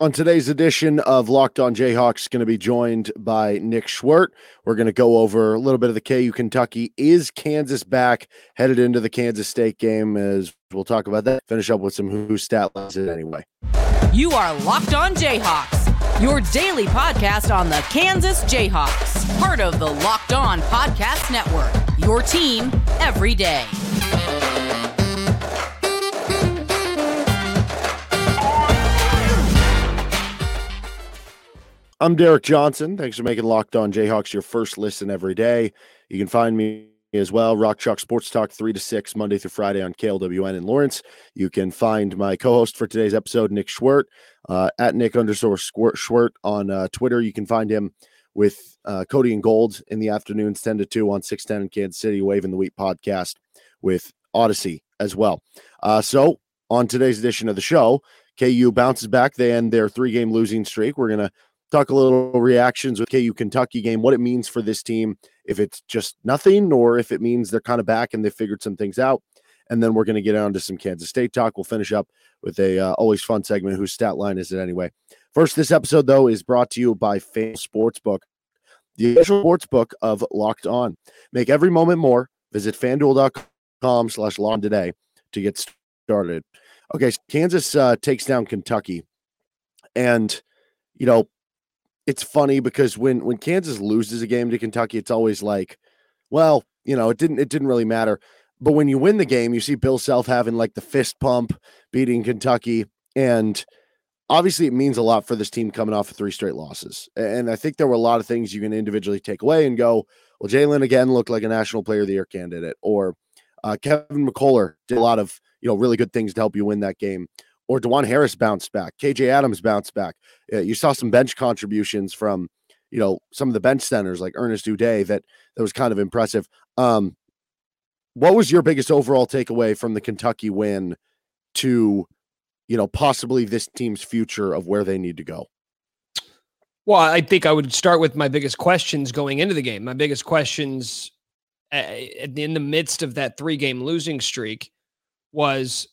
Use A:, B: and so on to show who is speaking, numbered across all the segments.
A: On today's edition of Locked On Jayhawks, going to be joined by Nick Schwerdt. We're going to go over a little bit of the KU Kentucky. Is Kansas back headed into the Kansas State game? As we'll talk about that. Finish up with some who stat lines it anyway.
B: You are Locked On Jayhawks, your daily podcast on the Kansas Jayhawks, part of the Locked On Podcast Network. Your team every day.
A: I'm Derek Johnson. Thanks for making Locked On Jayhawks your first listen every day. You can find me as well, Rock Chalk Sports Talk, 3 to 6, Monday through Friday on KLWN in Lawrence. You can find my co host for today's episode, Nick Schwerdt, uh, at Nick underscore Schwerdt on uh, Twitter. You can find him with uh, Cody and Gold in the afternoons, 10 to 2 on 610 in Kansas City, Waving the Wheat podcast with Odyssey as well. Uh, so, on today's edition of the show, KU bounces back. They end their three game losing streak. We're going to talk a little reactions with KU Kentucky game, what it means for this team, if it's just nothing or if it means they're kind of back and they figured some things out. And then we're going to get on to some Kansas State talk. We'll finish up with a uh, always fun segment. Whose stat line is it anyway? First, this episode though is brought to you by Fan Sportsbook, the official sportsbook of Locked On. Make every moment more. Visit FanDuel.com slash lawn today to get started. Okay, Kansas uh, takes down Kentucky, and you know it's funny because when when Kansas loses a game to Kentucky, it's always like, well, you know, it didn't it didn't really matter. But when you win the game, you see Bill Self having like the fist pump, beating Kentucky, and obviously it means a lot for this team coming off of three straight losses. And I think there were a lot of things you can individually take away and go, well, Jalen again looked like a National Player of the Year candidate, or uh, Kevin McCullar did a lot of you know really good things to help you win that game or Dajuan Harris bounced back. KJ Adams bounced back. Uh, you saw some bench contributions from, you know, some of the bench centers like Ernest Udeh that that was kind of impressive. Um, what was your biggest overall takeaway from the Kentucky win to, you know, possibly this team's future of where they need to go?
C: Well, I think I would start with my biggest questions going into the game. My biggest questions uh, in the midst of that three game losing streak was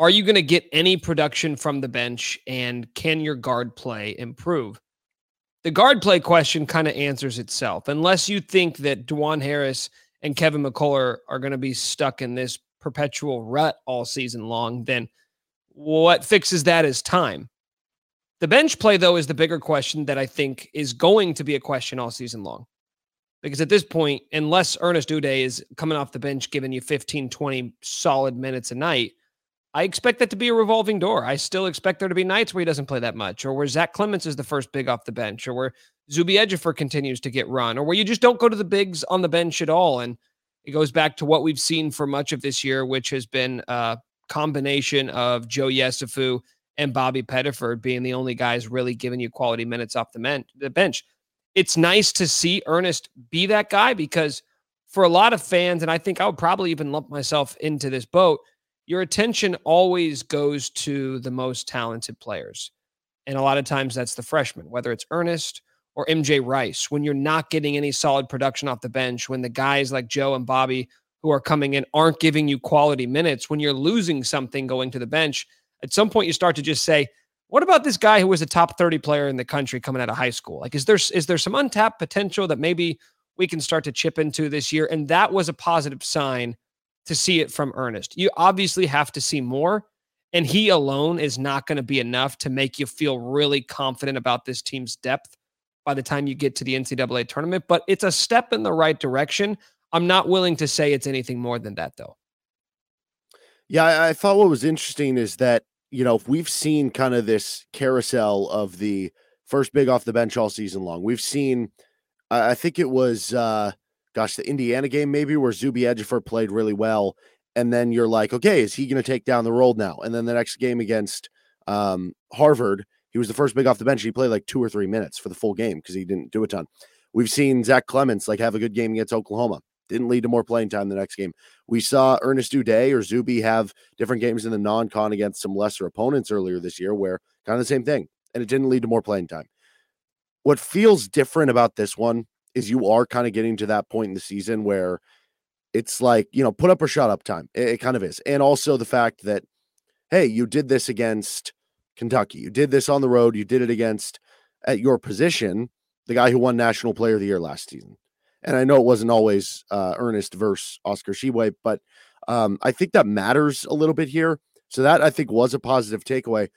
C: are you going to get any production from the bench and can your guard play improve? The guard play question kind of answers itself. Unless you think that Dajuan Harris and Kevin McCullar are going to be stuck in this perpetual rut all season long, then what fixes that is time. The bench play, though, is the bigger question that I think is going to be a question all season long. Because at this point, unless Ernest Udeh is coming off the bench giving you 15, 20 solid minutes a night, I expect that to be a revolving door. I still expect there to be nights where he doesn't play that much, or where Zach Clemence is the first big off the bench, or where Zuby Ejiofor continues to get run, or where you just don't go to the bigs on the bench at all. And it goes back to what we've seen for much of this year, which has been a combination of Joe Yesufu and Bobby Pettiford being the only guys really giving you quality minutes off the, men- the bench. It's nice to see Ernest be that guy because for a lot of fans, and I think I would probably even lump myself into this boat – your attention always goes to the most talented players. And a lot of times that's the freshman, whether it's Ernest or MJ Rice, when you're not getting any solid production off the bench, when the guys like Joe and Bobby who are coming in aren't giving you quality minutes, when you're losing something going to the bench, at some point you start to just say, what about this guy who was a top 30 player in the country coming out of high school? Like, is there is there some untapped potential that maybe we can start to chip into this year? And that was a positive sign to see it from Ernest. You obviously have to see more, and he alone is not going to be enough to make you feel really confident about this team's depth by the time you get to the NCAA tournament. But it's a step in the right direction. I'm not willing to say it's anything more than that, though.
A: Yeah, I thought what was interesting is that, you know, if we've seen kind of this carousel of the first big off the bench all season long. We've seen, I think it was, uh, gosh, the Indiana game maybe where Zuby Ejiofor played really well. And then you're like, okay, is he going to take down the role now? And then the next game against um, Harvard, he was the first big off the bench. He played like two or three minutes for the full game because he didn't do a ton. We've seen Zach Clemence like have a good game against Oklahoma. Didn't lead to more playing time the next game. We saw Ernest Udeh or Zuby have different games in the non-con against some lesser opponents earlier this year, where kind of the same thing, and it didn't lead to more playing time. What feels different about this one is you are kind of getting to that point in the season where it's like, you know, put up or shut up time. It, it kind of is. And also the fact that, hey, you did this against Kentucky. You did this on the road. You did it against at your position, the guy who won National Player of the Year last season. And I know it wasn't always uh, Ernest versus Oscar Tshiebwe, but um, I think that matters a little bit here. So that I think was a positive takeaway,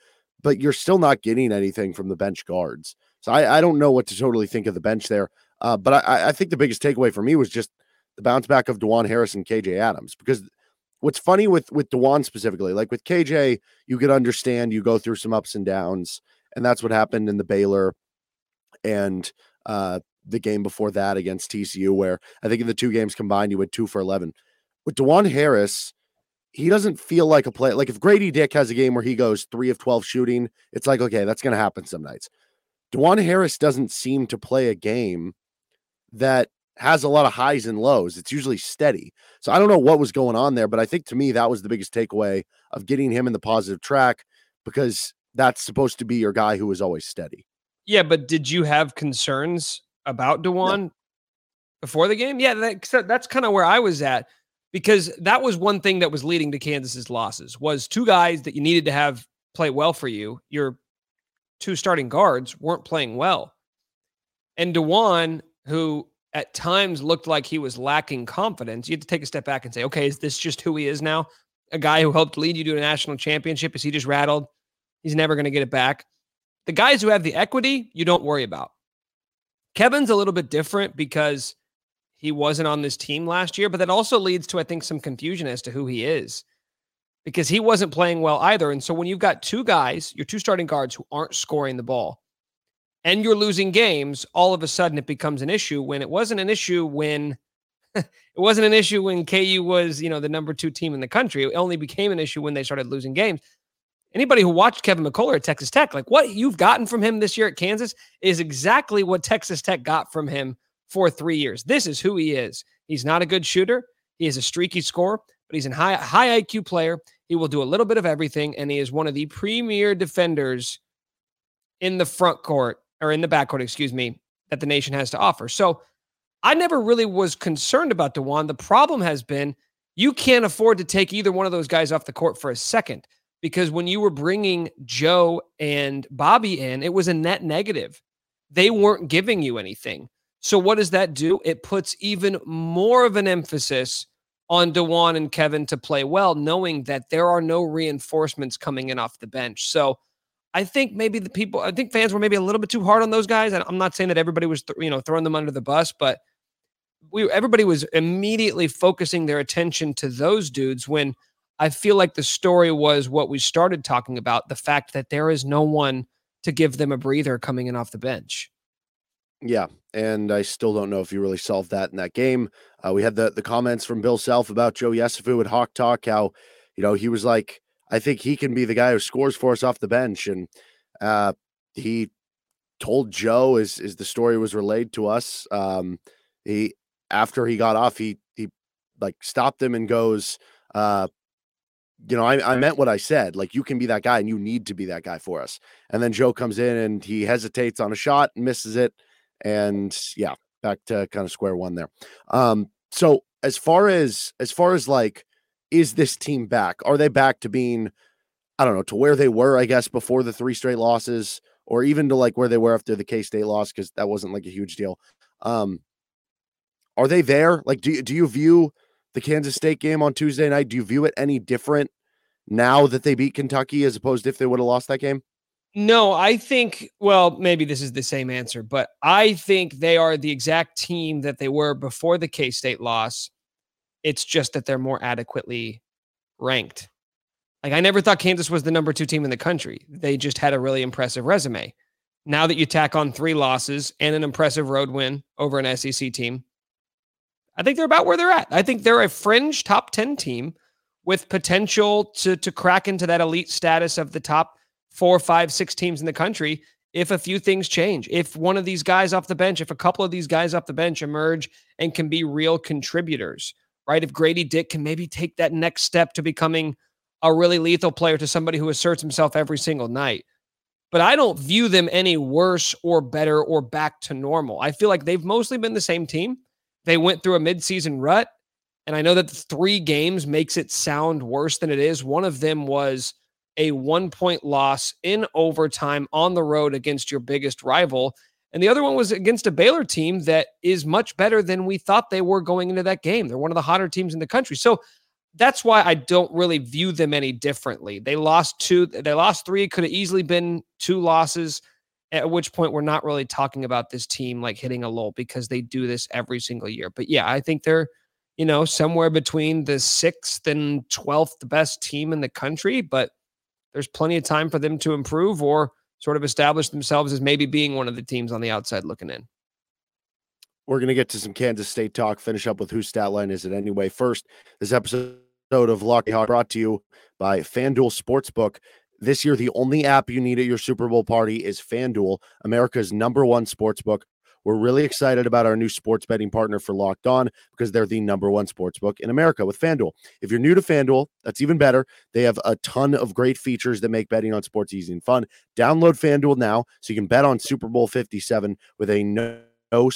A: but you're still not getting anything from the bench guards. So I, I don't know what to totally think of the bench there. Uh, but I, I think the biggest takeaway for me was just the bounce back of Dajuan Harris and KJ Adams because what's funny with with Dajuan specifically, like with KJ, you could understand you go through some ups and downs, and that's what happened in the Baylor and uh, the game before that against TCU, where I think in the two games combined, you went two for eleven. With Dajuan Harris, he doesn't feel like a player. Like if Grady Dick has a game where he goes three of twelve shooting, it's like okay, that's going to happen some nights. Dajuan Harris doesn't seem to play a game that has a lot of highs and lows. It's usually steady. So I don't know what was going on there, but I think to me that was the biggest takeaway of getting him in the positive track because that's supposed to be your guy who is always steady.
C: Yeah, but did you have concerns about Dajuan no. before the game? Yeah, that, that's kind of where I was at because that was one thing that was leading to Kansas's losses was two guys that you needed to have play well for you. Your two starting guards weren't playing well. And Dajuan, who at times looked like he was lacking confidence, you have to take a step back and say, okay, is this just who he is now? A guy who helped lead you to a national championship? Is he just rattled? He's never going to get it back. The guys who have the equity, you don't worry about. Kevin's a little bit different because he wasn't on this team last year, but that also leads to, I think, some confusion as to who he is because he wasn't playing well either. And so when you've got two guys, your two starting guards who aren't scoring the ball, and you're losing games, all of a sudden it becomes an issue when it wasn't an issue when it wasn't an issue when KU was, you know, the number two team in the country. It only became an issue when they started losing games. Anybody who watched Kevin McCullar at Texas Tech, like what you've gotten from him this year at Kansas is exactly what Texas Tech got from him for three years. This is who he is. He's not a good shooter. He is a streaky scorer, but he's a high high IQ player. He will do a little bit of everything, and he is one of the premier defenders in the front court or in the backcourt, excuse me, that the nation has to offer. So I never really was concerned about Dajuan. The problem has been you can't afford to take either one of those guys off the court for a second because when you were bringing Joe and Bobby in, it was a net negative. They weren't giving you anything. So what does that do? It puts even more of an emphasis on Dajuan and Kevin to play well, knowing that there are no reinforcements coming in off the bench. So I think maybe the people, I think fans were maybe a little bit too hard on those guys. I'm not saying that everybody was, th- you know, throwing them under the bus, but we everybody was immediately focusing their attention to those dudes when I feel like the story was what we started talking about the fact that there is no one to give them a breather coming in off the bench.
A: Yeah, and I still don't know if you really solved that in that game. Uh, we had the the comments from Bill Self about Joe Yesufu at Hawk Talk, how you know he was like I think he can be the guy who scores for us off the bench. And uh, he told Joe as, as the story was relayed to us. Um, he after he got off, he he like stopped him and goes, uh, you know, I, I meant what I said. Like you can be that guy and you need to be that guy for us. And then Joe comes in and he hesitates on a shot, misses it, and yeah, back to kind of square one there. Um, so as far as as far as like is this team back? Are they back to being, I don't know, to where they were, I guess, before the three straight losses, or even to like where they were after the K State loss, because that wasn't like a huge deal. Um, are they there? Like, do you, do you view the Kansas State game on Tuesday night? Do you view it any different now that they beat Kentucky as opposed to if they would have lost that game?
C: No, I think, well, maybe this is the same answer, but I think they are the exact team that they were before the K State loss. It's just that they're more adequately ranked. Like I never thought Kansas was the number two team in the country. They just had a really impressive resume. Now that you tack on three losses and an impressive road win over an SEC team, I think they're about where they're at. I think they're a fringe top 10 team with potential to, to crack into that elite status of the top four, five, six teams in the country if a few things change. If one of these guys off the bench, if a couple of these guys off the bench emerge and can be real contributors right? If Grady Dick can maybe take that next step to becoming a really lethal player to somebody who asserts himself every single night. But I don't view them any worse or better or back to normal. I feel like they've mostly been the same team. They went through a midseason rut. And I know that three games makes it sound worse than it is. One of them was a one point loss in overtime on the road against your biggest rival. And the other one was against a Baylor team that is much better than we thought they were going into that game. They're one of the hotter teams in the country. So that's why I don't really view them any differently. They lost two, they lost three, could have easily been two losses. At which point we're not really talking about this team like hitting a lull because they do this every single year. But yeah, I think they're, you know, somewhere between the sixth and twelfth best team in the country. But there's plenty of time for them to improve or sort of establish themselves as maybe being one of the teams on the outside looking in.
A: We're going to get to some Kansas State talk, finish up with whose stat line is it anyway. First, this episode of Lucky Hawk brought to you by FanDuel Sportsbook. This year, the only app you need at your Super Bowl party is FanDuel, America's number one sportsbook. We're really excited about our new sports betting partner for Locked On because they're the number one sports book in America with FanDuel. If you're new to FanDuel, that's even better. They have a ton of great features that make betting on sports easy and fun. Download FanDuel now so you can bet on Super Bowl 57 with a no, no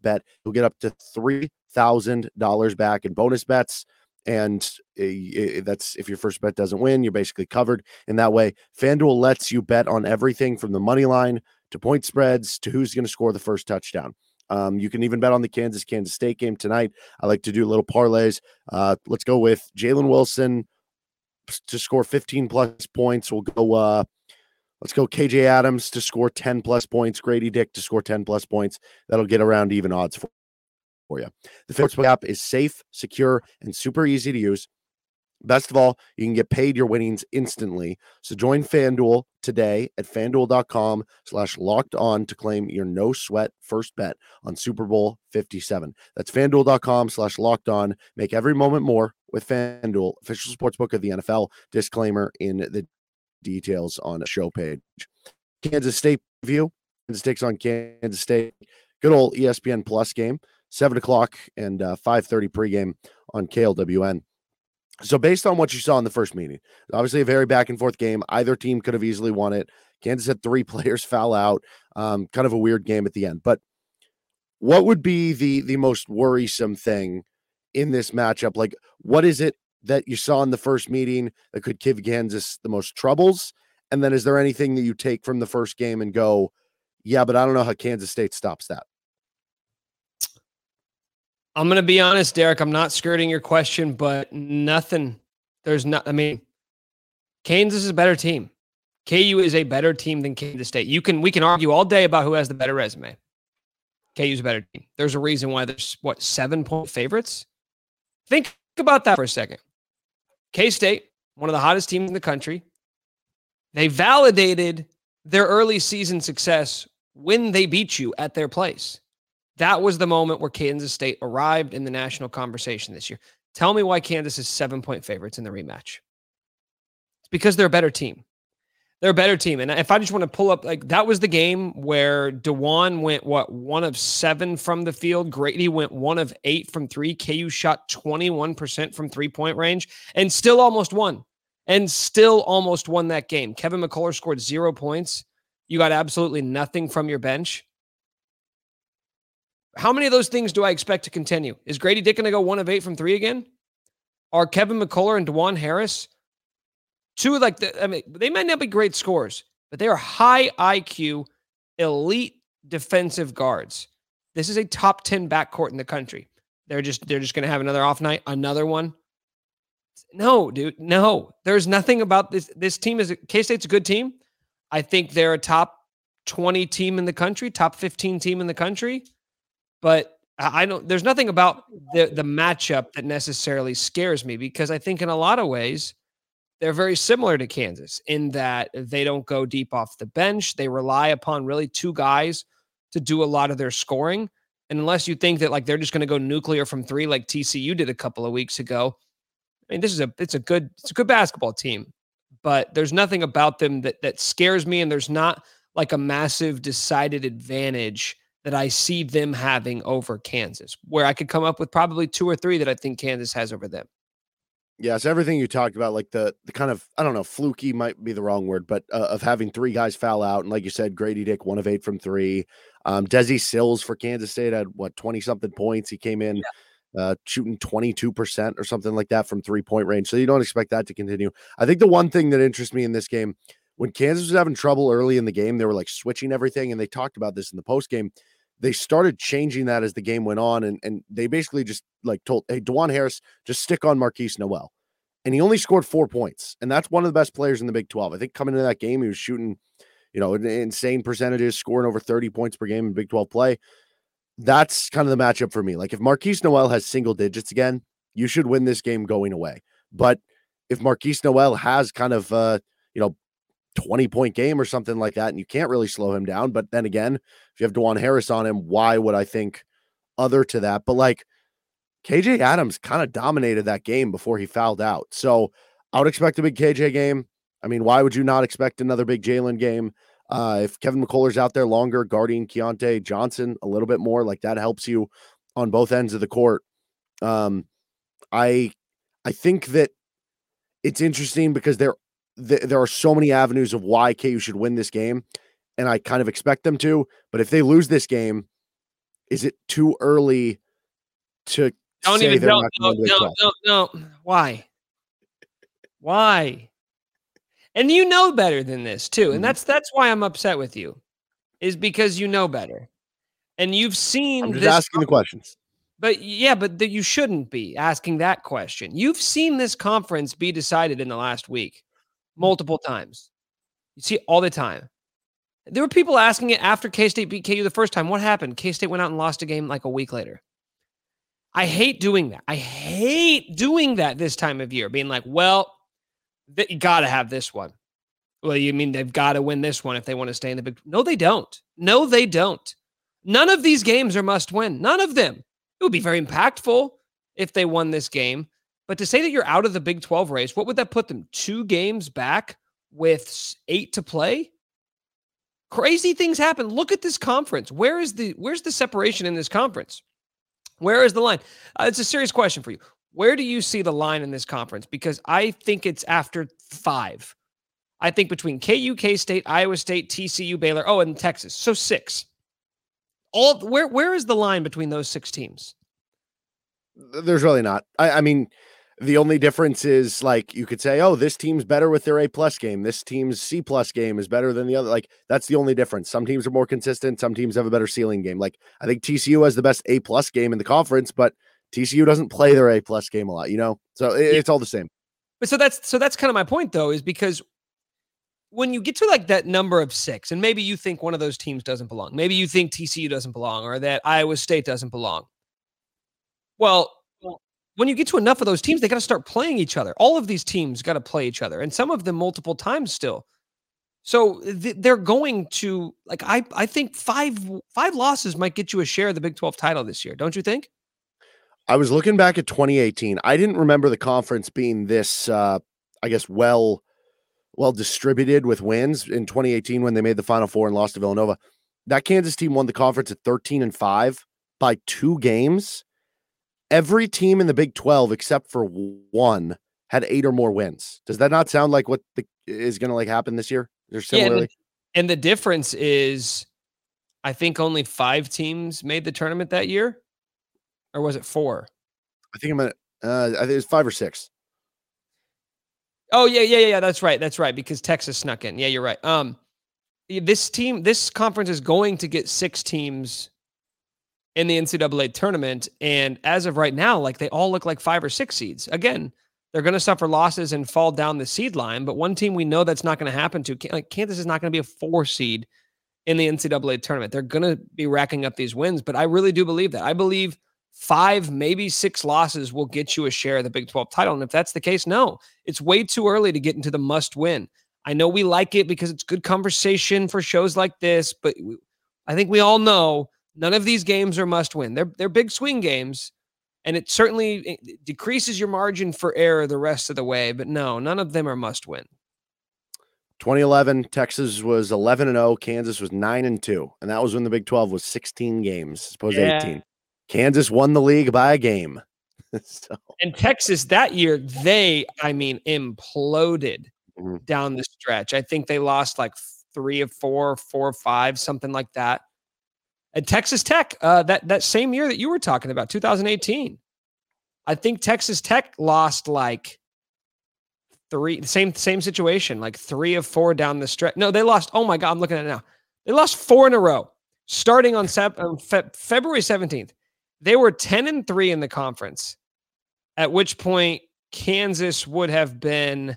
A: bet. You'll get up to $3,000 back in bonus bets. And eh, eh, that's if your first bet doesn't win, you're basically covered in that way. FanDuel lets you bet on everything from the money line to point spreads to who's going to score the first touchdown. Um, you can even bet on the Kansas Kansas State game tonight. I like to do little parlays. Uh, let's go with Jalen Wilson to score 15 plus points. We'll go. Uh, let's go KJ Adams to score 10 plus points. Grady Dick to score 10 plus points. That'll get around even odds for, for you. The Sportsbook app is safe, secure, and super easy to use. Best of all, you can get paid your winnings instantly. So join FanDuel today at fanduel.com slash locked on to claim your no sweat first bet on Super Bowl 57. That's fanduel.com slash locked on. Make every moment more with FanDuel, official sportsbook of the NFL. Disclaimer in the details on the show page. Kansas State view. Kansas takes on Kansas State. Good old ESPN Plus game, 7 o'clock and uh, 5.30 pregame on KLWN. So, based on what you saw in the first meeting, obviously a very back and forth game. Either team could have easily won it. Kansas had three players foul out. Um, kind of a weird game at the end. But what would be the the most worrisome thing in this matchup? Like, what is it that you saw in the first meeting that could give Kansas the most troubles? And then, is there anything that you take from the first game and go, yeah, but I don't know how Kansas State stops that?
C: I'm going to be honest, Derek. I'm not skirting your question, but nothing. There's not, I mean, Kansas is a better team. KU is a better team than Kansas State. You can, we can argue all day about who has the better resume. KU's a better team. There's a reason why there's what, seven point favorites? Think about that for a second. K State, one of the hottest teams in the country, they validated their early season success when they beat you at their place. That was the moment where Kansas State arrived in the national conversation this year. Tell me why Kansas is seven point favorites in the rematch. It's because they're a better team. They're a better team. And if I just want to pull up, like that was the game where Dajuan went, what, one of seven from the field. Grady went one of eight from three. KU shot 21% from three point range and still almost won. And still almost won that game. Kevin McCullar scored zero points. You got absolutely nothing from your bench. How many of those things do I expect to continue? Is Grady Dick going to go one of eight from three again? Are Kevin McCullar and Dajuan Harris two like the, I mean they might not be great scores, but they are high IQ, elite defensive guards. This is a top 10 backcourt in the country. They're just they're just going to have another off night, another one. No, dude, no. There's nothing about this this team is K-State's a good team. I think they're a top 20 team in the country, top 15 team in the country. But I don't. There's nothing about the the matchup that necessarily scares me because I think in a lot of ways they're very similar to Kansas in that they don't go deep off the bench. They rely upon really two guys to do a lot of their scoring. And unless you think that like they're just going to go nuclear from three, like TCU did a couple of weeks ago, I mean, this is a it's a good it's a good basketball team, but there's nothing about them that that scares me, and there's not like a massive decided advantage that I see them having over Kansas, where I could come up with probably two or three that I think Kansas has over them.
A: Yes, everything you talked about, like the the kind of I don't know, fluky might be the wrong word, but uh, of having three guys foul out, and like you said, Grady Dick one of eight from three. Um, Desi Sills for Kansas State had what twenty something points. He came in, yeah. uh, shooting 22% or something like that from three point range. So you don't expect that to continue. I think the one thing that interests me in this game, when Kansas was having trouble early in the game, they were like switching everything. And they talked about this in the post game. They started changing that as the game went on. And, and they basically just like told, hey, Dajuan Harris, just stick on Markquis Nowell, And he only scored four points. And that's one of the best players in the Big 12. I think coming into that game, he was shooting, you know, insane percentages, scoring over 30 points per game in Big 12 play that's kind of the matchup for me. Like if Markquis Nowell has single digits again, you should win this game going away. But if Markquis Nowell has kind of uh, you know, 20 point game or something like that, and you can't really slow him down. But then again, if you have Dajuan Harris on him, why would I think other to that? But like KJ Adams kind of dominated that game before he fouled out. So I would expect a big KJ game. I mean, why would you not expect another big Jalen game? Uh, if Kevin McCullar's out there longer, guarding Keyontae Johnson a little bit more, like that helps you on both ends of the court. Um, I I think that it's interesting because there th- there are so many avenues of why KU should win this game, and I kind of expect them to. But if they lose this game, is it too early to
C: don't
A: say
C: even
A: they're
C: no
A: not
C: no no, no no why why and you know better than this too. And
A: Mhm.
C: that's that's why I'm upset with you. Is because you know better. And you've seen
A: I'm just asking the questions.
C: but yeah, but that you shouldn't be asking that question. You've seen this conference be decided in the last week multiple times. You see it all the time. There were people asking it after K State beat KU the first time. What happened? K State went out and lost a game like a week later. I hate doing that. I hate doing that this time of year, being like, well, th- you got to have this one. Well, you mean they've got to win this one if they want to stay in the big? No, they don't. No, they don't. None of these games are must win. None of them. It would be very impactful if they won this game. But to say that you're out of the Big 12 race, what would that put them? Two games back with eight to play? Crazy things happen. Look at this conference. Where is the where's the separation in this conference? Where is the line? Uh, it's a serious question for you. Where do you see the line in this conference? Because I think it's after five. I think between KU, K State, Iowa State, TCU, Baylor, oh, and Texas. So six. All where where is the line between those six teams?
A: There's really not. I, I mean, the only difference is like you could say, oh, this team's better with their A plus game. This team's C plus game is better than the other. Like that's the only difference. Some teams are more consistent. Some teams have a better ceiling game. Like I think TCU has the best A plus game in the conference, but TCU doesn't play their A plus game a lot. You know, so it, it's all the same.
C: But so that's so that's kind of my point though, is because when you get to like that number of six, and maybe you think one of those teams doesn't belong, maybe you think TCU doesn't belong, or that Iowa State doesn't belong. Well, when you get to enough of those teams, they got to start playing each other. All of these teams got to play each other, and some of them multiple times still. So th- they're going to like I I think five five losses might get you a share of the Big Twelve title this year, don't you think?
A: I was looking back at 2018. I didn't remember the conference being this, uh, I guess, well, well distributed with wins in 2018 when they made the Final Four and lost to Villanova. That Kansas team won the conference at 13 and five by two games. Every team in the Big 12 except for one had eight or more wins. Does that not sound like what the, is going to like happen this year? There's
C: Yeah, and
A: similarly.
C: the, and the difference is, I think only five teams made the tournament that year, or was it four?
A: I think I'm gonna. Uh, I think it's five or six.
C: Oh yeah, yeah, yeah, yeah. That's right. That's right. Because Texas snuck in. Yeah, you're right. Um, this team, this conference is going to get six teams in the NCAA tournament, and as of right now, like they all look like five or six seeds. Again, they're going to suffer losses and fall down the seed line. But one team we know that's not going to happen to, like Kansas, is not going to be a four seed in the NCAA tournament. They're going to be racking up these wins. But I really do believe that. I believe five, maybe six losses will get you a share of the Big 12 title. And if that's the case, no, it's way too early to get into the must win. I know we like it because it's good conversation for shows like this, but I think we all know none of these games are must win. They're they're big swing games, and it certainly decreases your margin for error the rest of the way. But no, none of them are must win.
A: 2011, Texas was 11 and 0. Kansas was 9 and 2. And that was when the Big 12 was 16 games, I suppose
C: Yeah.
A: 18. Kansas won the league by a game. so,
C: And Texas that year, they, I mean, imploded
A: Mhm.
C: down the stretch. I think they lost like three of four, four or five, something like that. And Texas Tech, uh, that that same year that you were talking about, 2018, I think Texas Tech lost like three same same situation, like three of four down the stretch. No, they lost. Oh my god, I'm looking at it now. They lost four in a row, starting on um, Fe- February 17th. They were 10 and three in the conference, at which point Kansas would have been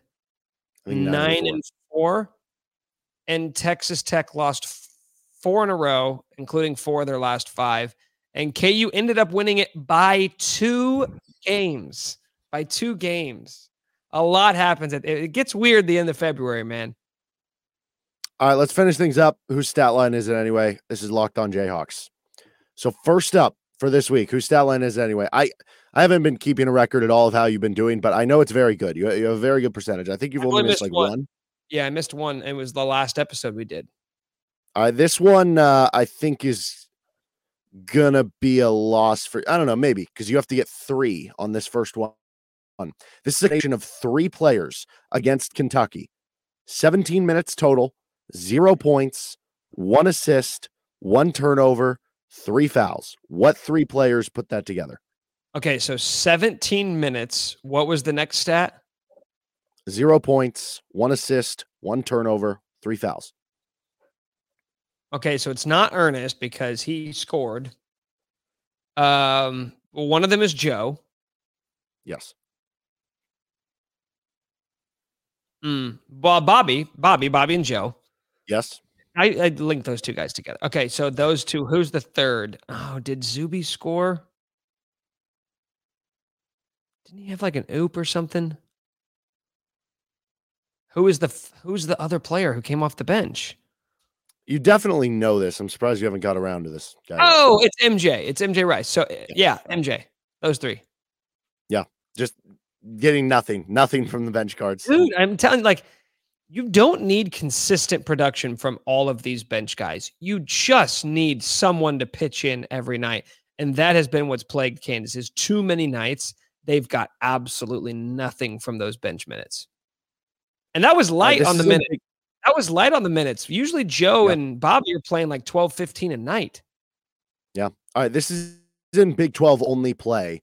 C: nine, nine and four, and Texas Tech lost four in a row, including four of their last five. And KU ended up winning it by two games. By two games. A lot happens. It gets weird the end of February, man.
A: All right, let's finish things up. Whose stat line is it anyway? This is locked on Jayhawks. So first up for this week, whose stat line is it anyway? I I haven't been keeping a record at all of how you've been doing, but I know it's very good. You, you have a very good percentage. I think you've only missed, missed like one. one.
C: Yeah, I missed one. It was the last episode we did.
A: All right, this one uh, I think is gonna be a loss for I don't know maybe because you have to get three on this first one. This is a nation of three players against Kentucky, 17 minutes total, zero points, one assist, one turnover, three fouls. What three players put that together?
C: Okay, so 17 minutes. What was the next stat?
A: Zero points, one assist, one turnover, three fouls.
C: Okay, so it's not Ernest because he scored. Um, one of them is Joe.
A: Yes.
C: Mm, well, Bobby, Bobby, Bobby, and Joe.
A: Yes.
C: I, I linked those two guys together. Okay, so those two. Who's the third? Oh, did Zuby score? Didn't he have like an oop or something? Who is the who's the other player who came off the bench?
A: You definitely know this. I'm surprised you haven't got around to this
C: guy. Oh, it's MJ. It's MJ Rice. So eh, yeah, MJ. Those three.
A: Yeah, just getting nothing, nothing from the bench cards.
C: Dude, I'm telling like you don't need consistent production from all of these bench guys. You just need someone to pitch in every night. And that has been what's plagued Kansas is too many nights. They've got absolutely nothing from those bench minutes. And that was light uh, on the minute. Big, that was light on the minutes. Usually Joe yeah. and Bobby are playing like 12, 15 a night.
A: Yeah. All right. This is in Big 12 only play.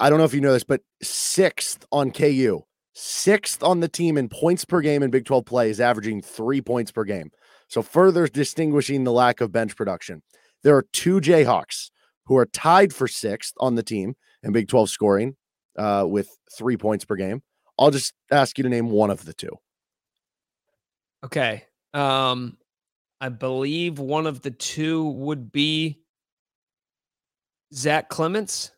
A: I don't know if you know this, but sixth on KU, sixth on the team in points per game in Big 12 play is averaging three points per game. So further distinguishing the lack of bench production. There are two Jayhawks who are tied for sixth on the team in Big 12 scoring uh, with three points per game. I'll just ask you to name one of the two.
C: Okay. Um, I believe one of the two would be Zach Clemence.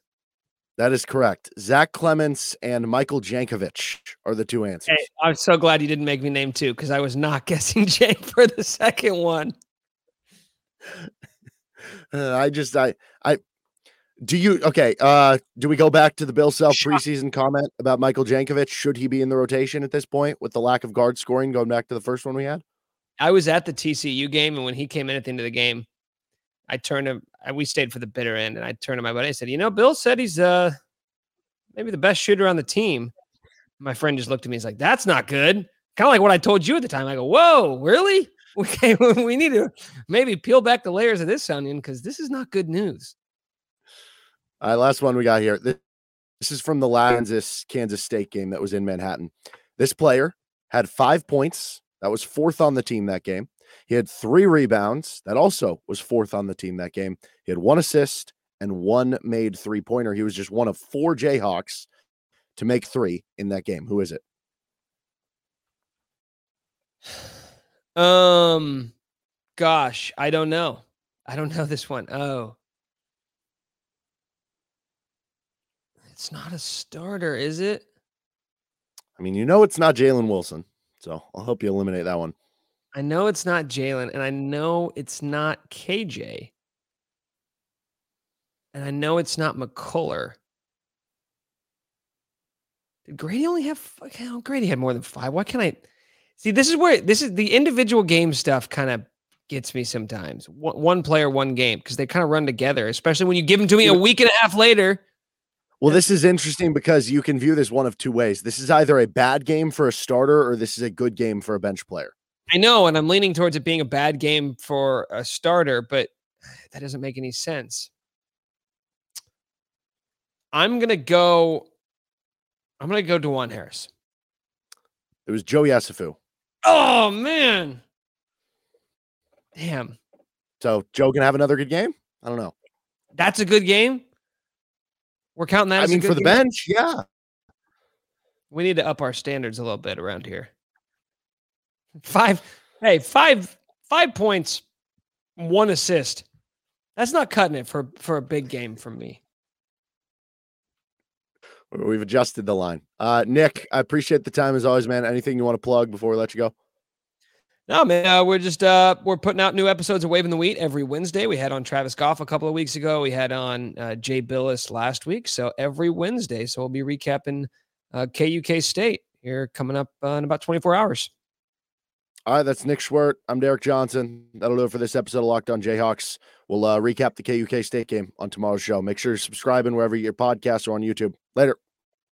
A: That is correct. Zach Clemence and Michael Jankovic are the two answers. Hey,
C: I'm so glad you didn't make me name two because I was not guessing Jake for the second one.
A: Uh, I just I I do you okay? Uh do we go back to the Bill Self preseason comment about Michael Jankovic? Should he be in the rotation at this point with the lack of guard scoring going back to the first one we had?
C: I was at the TCU game, and when he came in at the end of the game, I turned him. We stayed for the bitter end, and I turned to my buddy. I said, "You know, Bill said he's uh maybe the best shooter on the team." My friend just looked at me. He's like, "That's not good." Kind of like what I told you at the time. I go, "Whoa, really? Okay, we need to maybe peel back the layers of this onion because this is not good news."
A: All right, last one we got here. This, this is from the Kansas Kansas State game that was in Manhattan. This player had five points. That was fourth on the team that game. He had three rebounds. That also was fourth on the team that game. He had one assist and one made three pointer. He was just one of four Jayhawks to make three in that game. Who is it?
C: Um, gosh, I don't know. I don't know this one. Oh, It's not a starter, is it?
A: I mean, you know it's not Jalen Wilson, so I'll help you eliminate that one.
C: I know it's not Jalen, and I know it's not KJ. And I know it's not McCullar. Did Grady only have oh, Grady had more than five? Why can't I see this is where this is the individual game stuff kind of gets me sometimes. One player, one game, because they kind of run together, especially when you give them to me a week and a half later.
A: Well, this is interesting because you can view this one of two ways. This is either a bad game for a starter or this is a good game for a bench player.
C: I know, and I'm leaning towards it being a bad game for a starter, but that doesn't make any sense. I'm gonna go. I'm gonna go Dajuan Harris.
A: It was Joe Yesufu.
C: Oh man. Damn.
A: So Joe can have another good game. I don't know.
C: That's a good game. We're counting that.
A: I mean, for the
C: game?
A: bench, yeah.
C: We need to up our standards a little bit around here. Five, hey, five, five points, one assist. That's not cutting it for for a big game from me.
A: We've adjusted the line. Uh, Nick, I appreciate the time as always, man. Anything you want to plug before we let you go?
C: No, man, uh, we're just uh, we're putting out new episodes of Waving the Wheat every Wednesday. We had on Travis Goff a couple of weeks ago. We had on uh, Jay Bilas last week. So every Wednesday, so we'll be recapping uh, KUK State here coming up uh, in about 24 hours.
A: All right, that's Nick Schwerdt. I'm Derek Johnson. That'll do it for this episode of Locked On Jayhawks. We'll uh, recap the KUK State game on tomorrow's show. Make sure you're subscribing wherever your podcasts or on YouTube. Later.